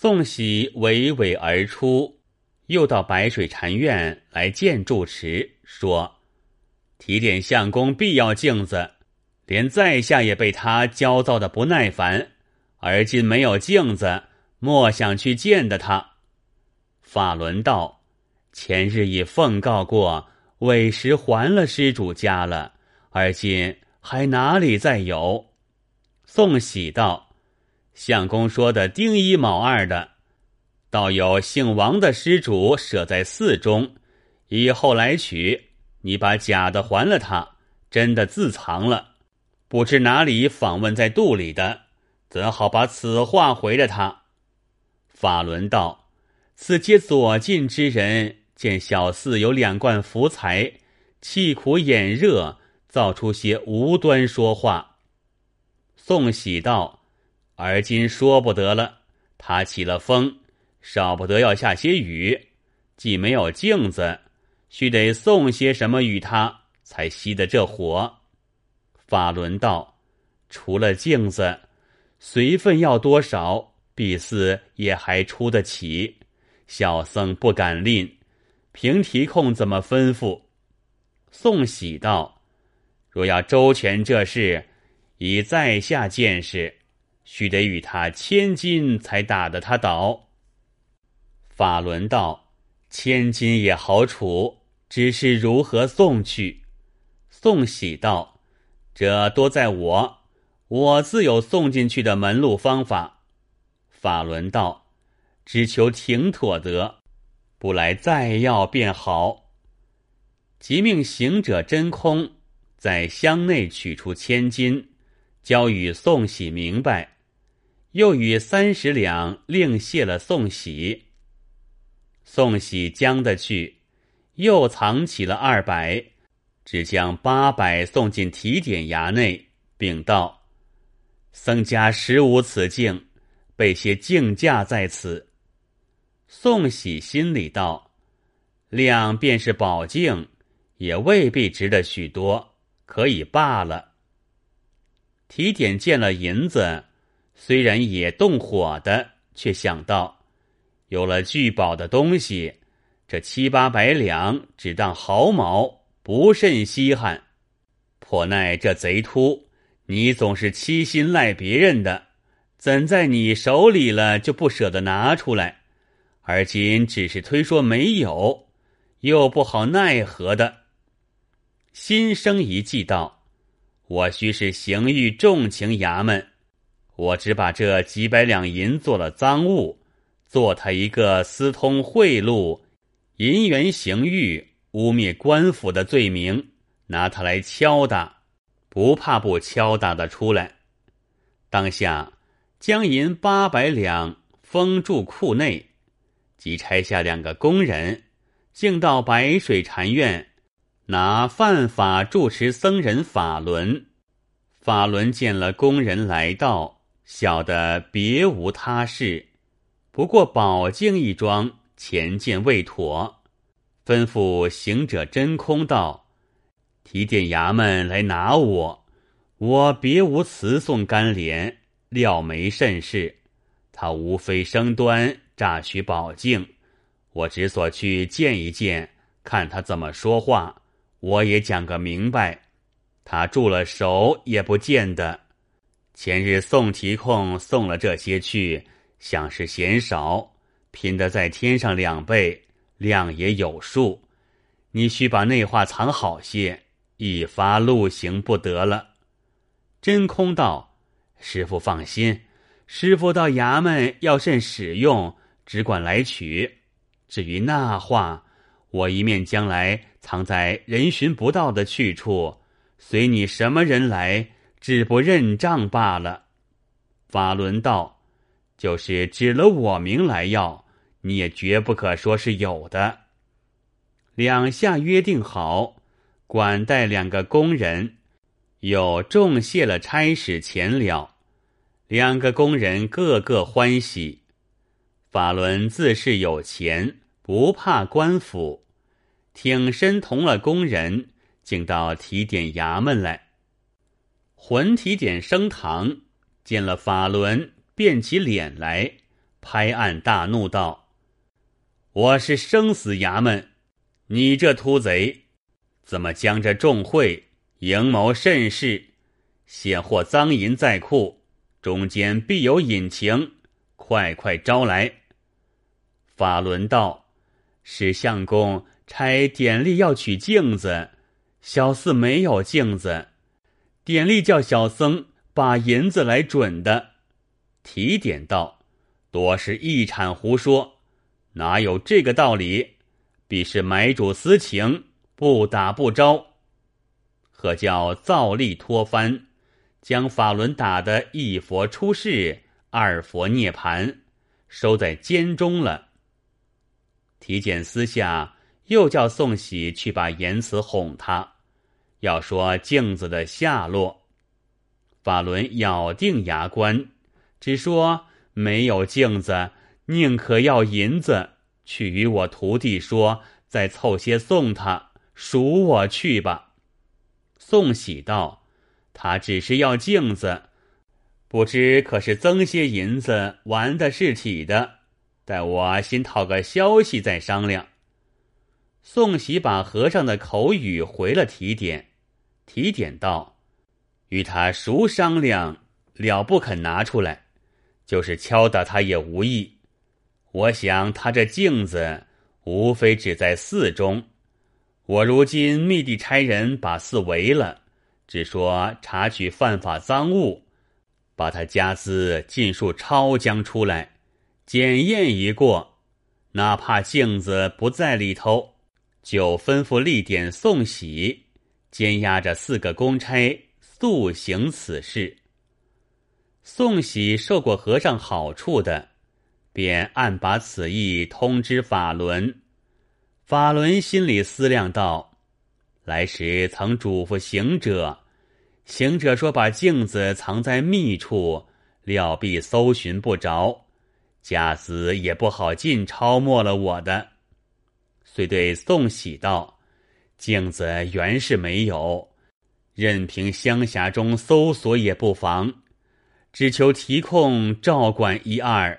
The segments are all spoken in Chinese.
宋喜娓娓而出，又到白水禅院来见住持，说：“提点相公必要镜子，连在下也被他焦躁的不耐烦，而今没有镜子，莫想去见的他。”法轮道：“前日已奉告过，委实还了施主家了，而今还哪里再有？”宋喜道。相公说的丁一卯二的，倒有姓王的施主舍在寺中，以后来取。你把假的还了他，真的自藏了，不知哪里访问在肚里的，怎好把此话回了他？法轮道：此皆左近之人见小四有两罐福财，气苦眼热，造出些无端说话。宋喜道。而今说不得了，他起了风，少不得要下些雨，既没有镜子，须得送些什么与他，才熄得这火。法轮道：除了镜子，随份要多少，必似也还出得起。小僧不敢吝，凭提控怎么吩咐？宋喜道：若要周全这事，以在下见识。须得与他千金，才打得他倒。法轮道：“千金也好处，只是如何送去？”宋喜道：“这多在我，我自有送进去的门路方法。”法轮道：“只求停妥得，不来再要便好。”即命行者真空在箱内取出千金，交与宋喜明白。又与三十两另谢了宋喜，宋喜将的去，又藏起了二百，只将八百送进提点衙内，禀道：“僧家实无此镜，备些镜架在此。”宋喜心里道：“量便是宝镜，也未必值得许多，可以罢了。”提点见了银子。虽然也动火的，却想到有了聚宝的东西，这七八百两只当毫毛，不甚稀罕。颇奈这贼秃，你总是欺心赖别人的，怎在你手里了就不舍得拿出来？而今只是推说没有，又不好奈何的。心生一计，道：我须是刑狱重情衙门。我只把这几百两银做了赃物，做他一个私通贿赂、银元行狱、污蔑官府的罪名，拿他来敲打，不怕不敲打的出来。当下将银八百两封住库内，即差下两个工人，径到白水禅院，拿犯法住持僧人法轮。法轮见了工人来到。小的别无他事，不过宝镜一桩，前见未妥，吩咐行者真空道：“提点衙门来拿我，我别无辞送干连，料没甚事。他无非生端诈取宝镜，我只所去见一见，看他怎么说话，我也讲个明白。他住了手也不见得。”前日送提控送了这些去，想是嫌少，拼得在天上两倍，量也有数。你须把内话藏好些，一发路行不得了。真空道：“师傅放心，师傅到衙门要甚使用，只管来取。至于那话，我一面将来藏在人寻不到的去处，随你什么人来。”只不认账罢了。法轮道，就是指了我名来要，你也绝不可说是有的。两下约定好，管带两个工人，又重谢了差使钱了。两个工人个个欢喜。法轮自是有钱，不怕官府，挺身同了工人，竟到提点衙门来。魂提点升堂，见了法轮，变起脸来，拍案大怒道：“我是生死衙门，你这秃贼，怎么将这重会营谋甚事，现获赃银在库，中间必有隐情，快快招来。”法轮道：“是相公差典吏要取镜子，小四没有镜子，典吏叫小僧把银子来准的。”提点道：“多是一铲胡说，哪有这个道理？必是买主私情，不打不招。”何叫造例脱翻，将法轮打得一佛出世，二佛涅盘，收在监中了。体检私下又叫宋喜去把言辞哄他，要说镜子的下落。法轮咬定牙关，只说没有镜子，宁可要银子去与我徒弟说，再凑些送他，赎我去吧。宋喜道：“他只是要镜子，不知可是增些银子，玩的是体的。”待我先讨个消息再商量。宋喜把和尚的口语回了提点，提点道：“与他熟商量了，不肯拿出来，就是敲打他也无益。我想他这镜子无非只在寺中，我如今密地差人把寺围了，只说查取犯法赃物，把他家资尽数抄将出来。”检验一过，哪怕镜子不在里头，就吩咐立点送喜，监押着四个公差速行此事。宋喜受过和尚好处的，便暗把此意通知法轮。法轮心里思量道：来时曾嘱咐行者，行者说把镜子藏在密处，料必搜寻不着。家子也不好尽抄没了我的，遂对宋喜道：“镜子原是没有，任凭乡辖中搜索也不妨，只求提控照管一二，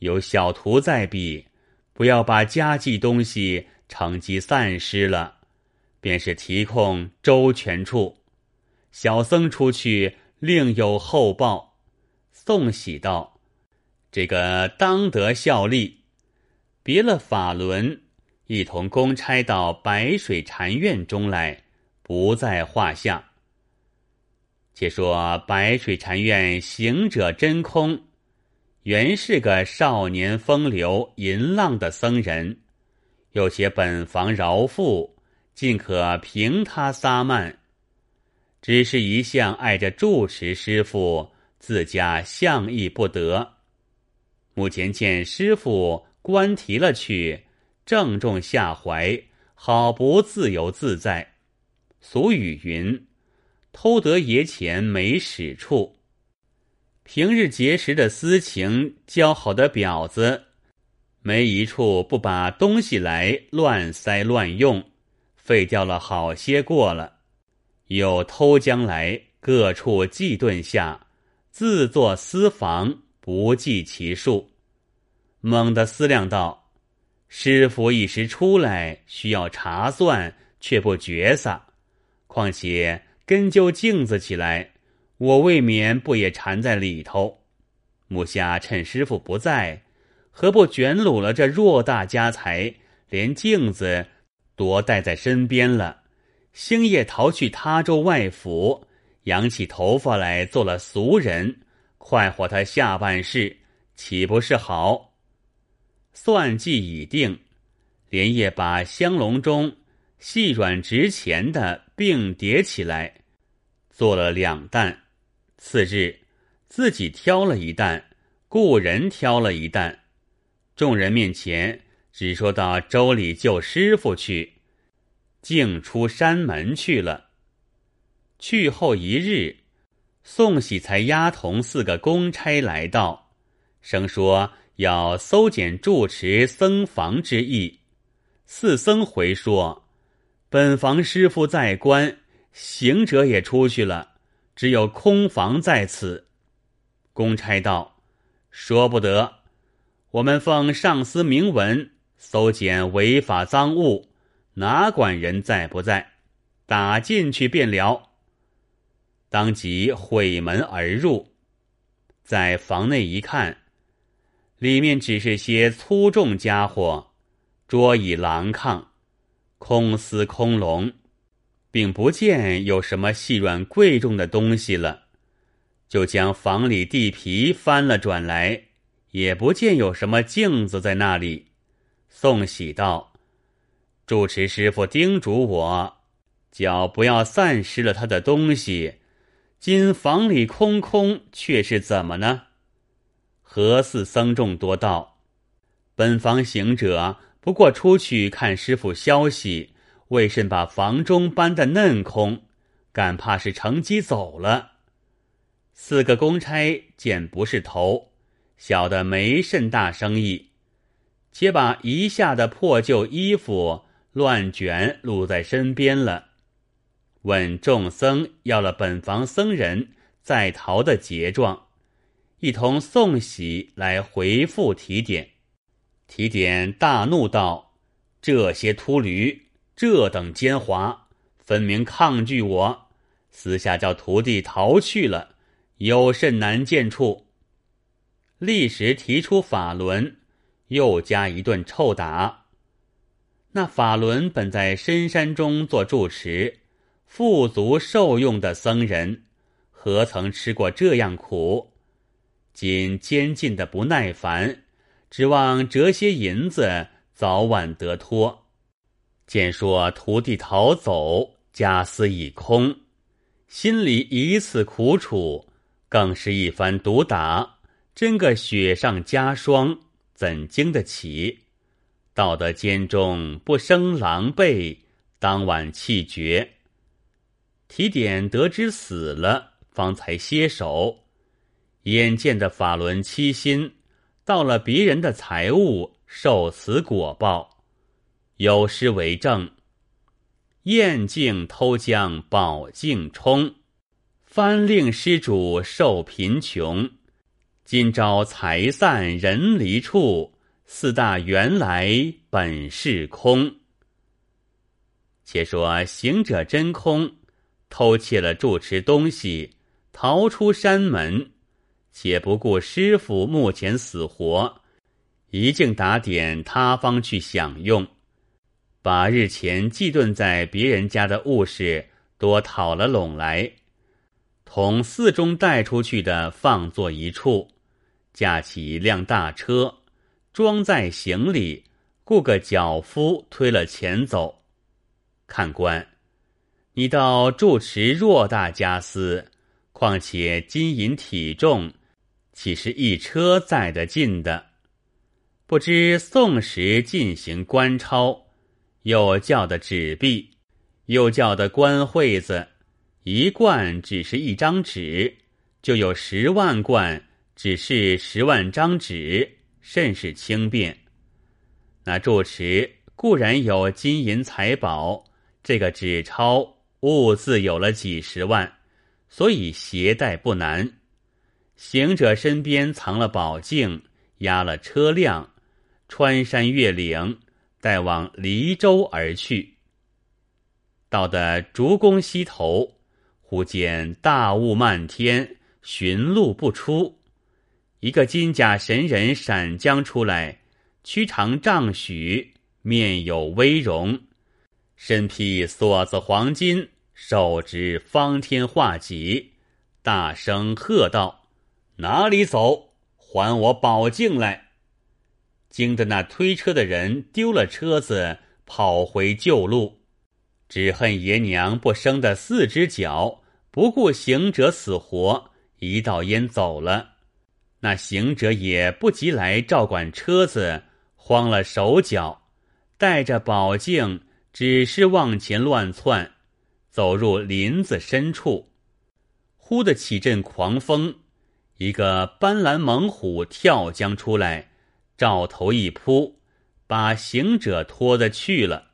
有小徒在彼，不要把家计东西乘机散失了，便是提控周全处。小僧出去另有后报。”宋喜道。这个当得效力，别了法轮，一同公差到白水禅院中来，不在话下。且说白水禅院行者真空，原是个少年风流淫浪的僧人，有些本房饶富，尽可凭他撒漫，只是一向爱着住持师傅，自家相意不得。目前见师傅官提了去，正中下怀，好不自由自在。俗语云：“偷得爷钱没使处。”平日结识的私情交好的婊子，没一处不把东西来乱塞乱用，废掉了好些过了。有偷将来各处祭顿下，自作私房。不计其数，猛地思量道：“师傅一时出来，需要查算，却不绝撒。况且根究镜子起来，我未免不也缠在里头？目下趁师傅不在，何不卷掳了这偌大家财，连镜子多带在身边了？星夜逃去他州外府，扬起头发来做了俗人。”快活他下半世，岂不是好？算计已定，连夜把香笼中细软值钱的并叠起来，做了两担。次日，自己挑了一担，雇人挑了一担。众人面前，只说到州里救师傅去，竟出山门去了。去后一日。宋喜才押同四个公差来到，生说要搜检住持僧房之意。四僧回说，本房师傅在关，行者也出去了，只有空房在此。公差道：“说不得，我们奉上司明文搜检违法赃物，哪管人在不在，打进去便了。当即毁门而入，在房内一看，里面只是些粗重家伙，桌椅廊炕，空司空笼，并不见有什么细软贵重的东西了。就将房里地皮翻了转来，也不见有什么镜子在那里。宋喜道：“主持师傅叮嘱我，脚不要散失了他的东西。”今房里空空，却是怎么呢？何四僧众多道：“本房行者不过出去看师傅消息，为甚把房中搬得嫩空？敢怕是乘机走了。”四个公差见不是头，晓得没甚大生意，且把一下的破旧衣服乱卷撸在身边了。问众僧要了本房僧人在逃的节状，一同送喜来回复提点。提点大怒道：“这些秃驴，这等奸猾，分明抗拒我，私下叫徒弟逃去了，有甚难见处？”立时提出法轮，又加一顿臭打。那法轮本在深山中做住持。富足受用的僧人，何曾吃过这样苦？今监禁的不耐烦，指望折些银子，早晚得脱。见说徒弟逃走，家私已空，心里一次苦楚，更是一番毒打，真个雪上加霜，怎经得起？到得监中，不生狼狈，当晚气绝。提点得知死了，方才歇手。眼见的法轮七心，到了别人的财物，受此果报。有诗为证：燕镜偷将宝镜冲，翻令施主受贫穷。今朝财散人离处，四大原来本是空。且说行者真空。偷窃了住持东西，逃出山门，且不顾师傅目前死活，一径打点他方去享用，把日前寄顿在别人家的物事多讨了拢来，同寺中带出去的放作一处，架起一辆大车，装在行李，雇个脚夫推了前走。看官。你到住持偌大家私，况且金银体重，岂是一车载得进的？不知宋时进行官钞，又叫的纸币，又叫的官会子，一贯只是一张纸，就有十万贯，只是十万张纸，甚是轻便。那住持固然有金银财宝，这个纸钞。物自有了几十万，所以携带不难。行者身边藏了宝镜，押了车辆，穿山越岭，待往黎州而去。到的竹宫西头，忽见大雾漫天，寻路不出。一个金甲神人闪将出来，躯长丈许，面有威容。身披锁子黄金，手执方天画戟，大声喝道：“哪里走？还我宝镜来！”惊得那推车的人丢了车子，跑回旧路。只恨爷娘不生的四只脚，不顾行者死活，一道烟走了。那行者也不急来照管车子，慌了手脚，带着宝镜。只是往前乱窜，走入林子深处，忽的起阵狂风，一个斑斓猛虎跳江出来，照头一扑，把行者拖得去了。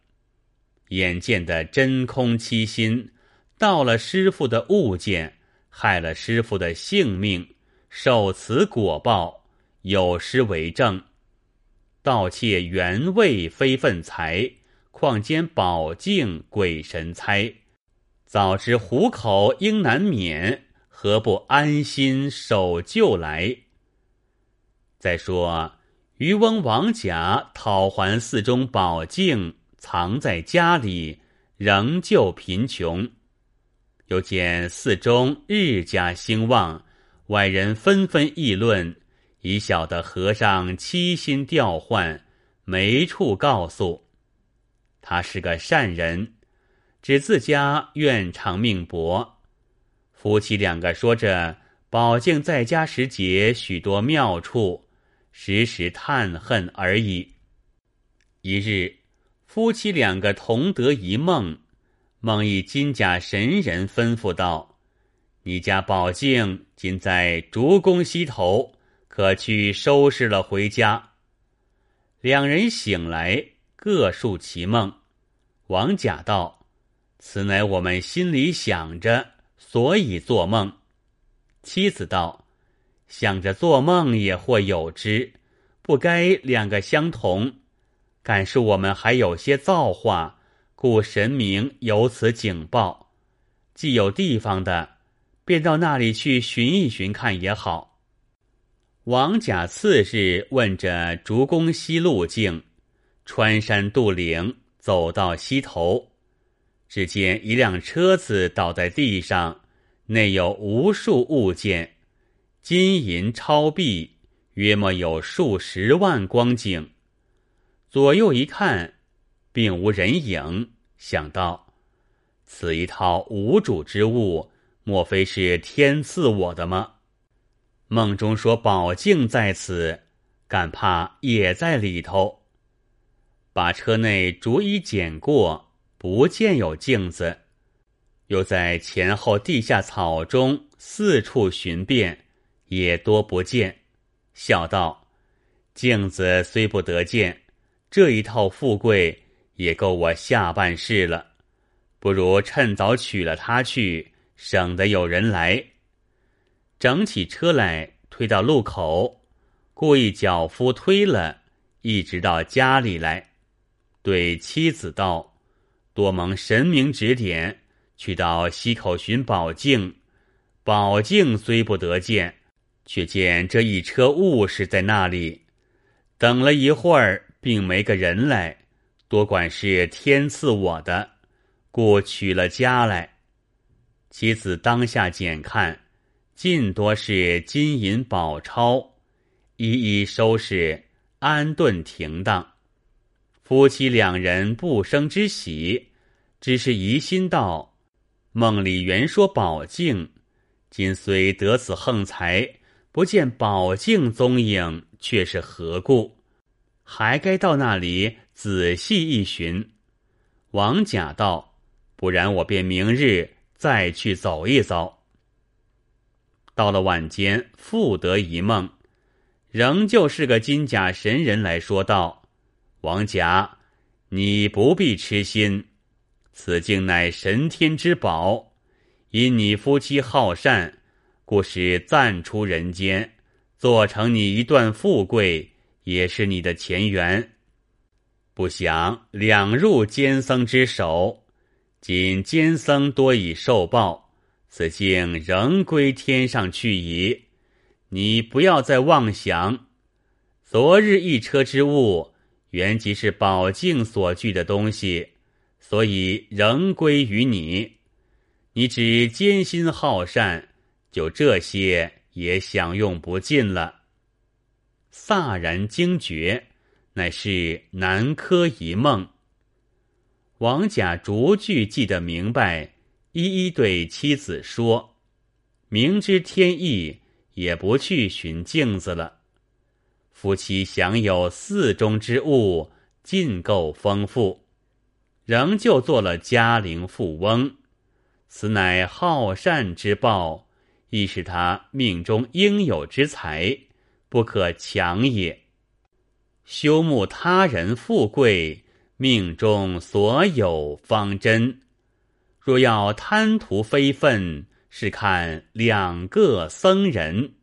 眼见的真空七心，盗了师傅的物件，害了师傅的性命，受此果报，有失为证：盗窃原味非分财，况兼宝镜鬼神猜。早知虎口应难免，何不安心守旧来？再说渔翁王甲讨还寺中宝镜，藏在家里，仍旧贫穷。又见寺中日加兴旺，外人纷纷议论，已晓得和尚七心调换，没处告诉。他是个善人，只自家愿长命薄。夫妻两个说着宝镜在家时节许多妙处，时时叹恨而已。一日，夫妻两个同得一梦。梦一金甲神人吩咐道：“你家宝镜今在竹宫西头，可去收拾了回家。”两人醒来，各述其梦。王甲道：“此乃我们心里想着，所以做梦。”妻子道：“想着做梦也或有之，不该两个相同。敢是我们还有些造化。”故神明有此警报，既有地方的，便到那里去寻一寻看也好。王甲次日问着竹宫西路径，穿山渡岭，走到西头，只见一辆车子倒在地上，内有无数物件，金银钞币，约莫有数十万光景。左右一看。并无人影，想到此一套无主之物，莫非是天赐我的吗？梦中说宝镜在此，敢怕也在里头。把车内逐一检过，不见有镜子，又在前后地下草中四处寻遍，也多不见。笑道：“镜子虽不得见，这一套富贵。”也够我下半世了，不如趁早娶了她去，省得有人来。整起车来，推到路口，故意脚夫推了，一直到家里来，对妻子道：“多蒙神明指点，去到西口寻宝镜。宝镜虽不得见，却见这一车物是在那里。等了一会儿，并没个人来。”多管是天赐我的，故取了家来。妻子当下检看，尽多是金银宝钞，一一收拾，安顿停当。夫妻两人不生之喜，只是疑心道：梦里原说宝镜，今虽得此横财，不见宝镜踪影，却是何故？还该到那里。仔细一寻，王甲道：“不然我便明日再去走一遭。”到了晚间，复得一梦，仍旧是个金甲神人来说道：“王甲，你不必痴心，此镜乃神天之宝，因你夫妻好善，故使暂出人间，做成你一段富贵，也是你的前缘。”不想两入奸僧之手，今奸僧多已受报，此镜仍归天上去矣。你不要再妄想，昨日一车之物，原即是宝镜所具的东西，所以仍归于你。你只艰辛好善，就这些也享用不尽了。飒然惊觉。乃是南柯一梦。王甲逐句记得明白，一一对妻子说：“明知天意，也不去寻镜子了。夫妻享有寺中之物，尽够丰富，仍旧做了嘉陵富翁。此乃好善之报，亦是他命中应有之财，不可强也。”修慕他人富贵，命中所有方真。若要贪图非分，是看两个僧人。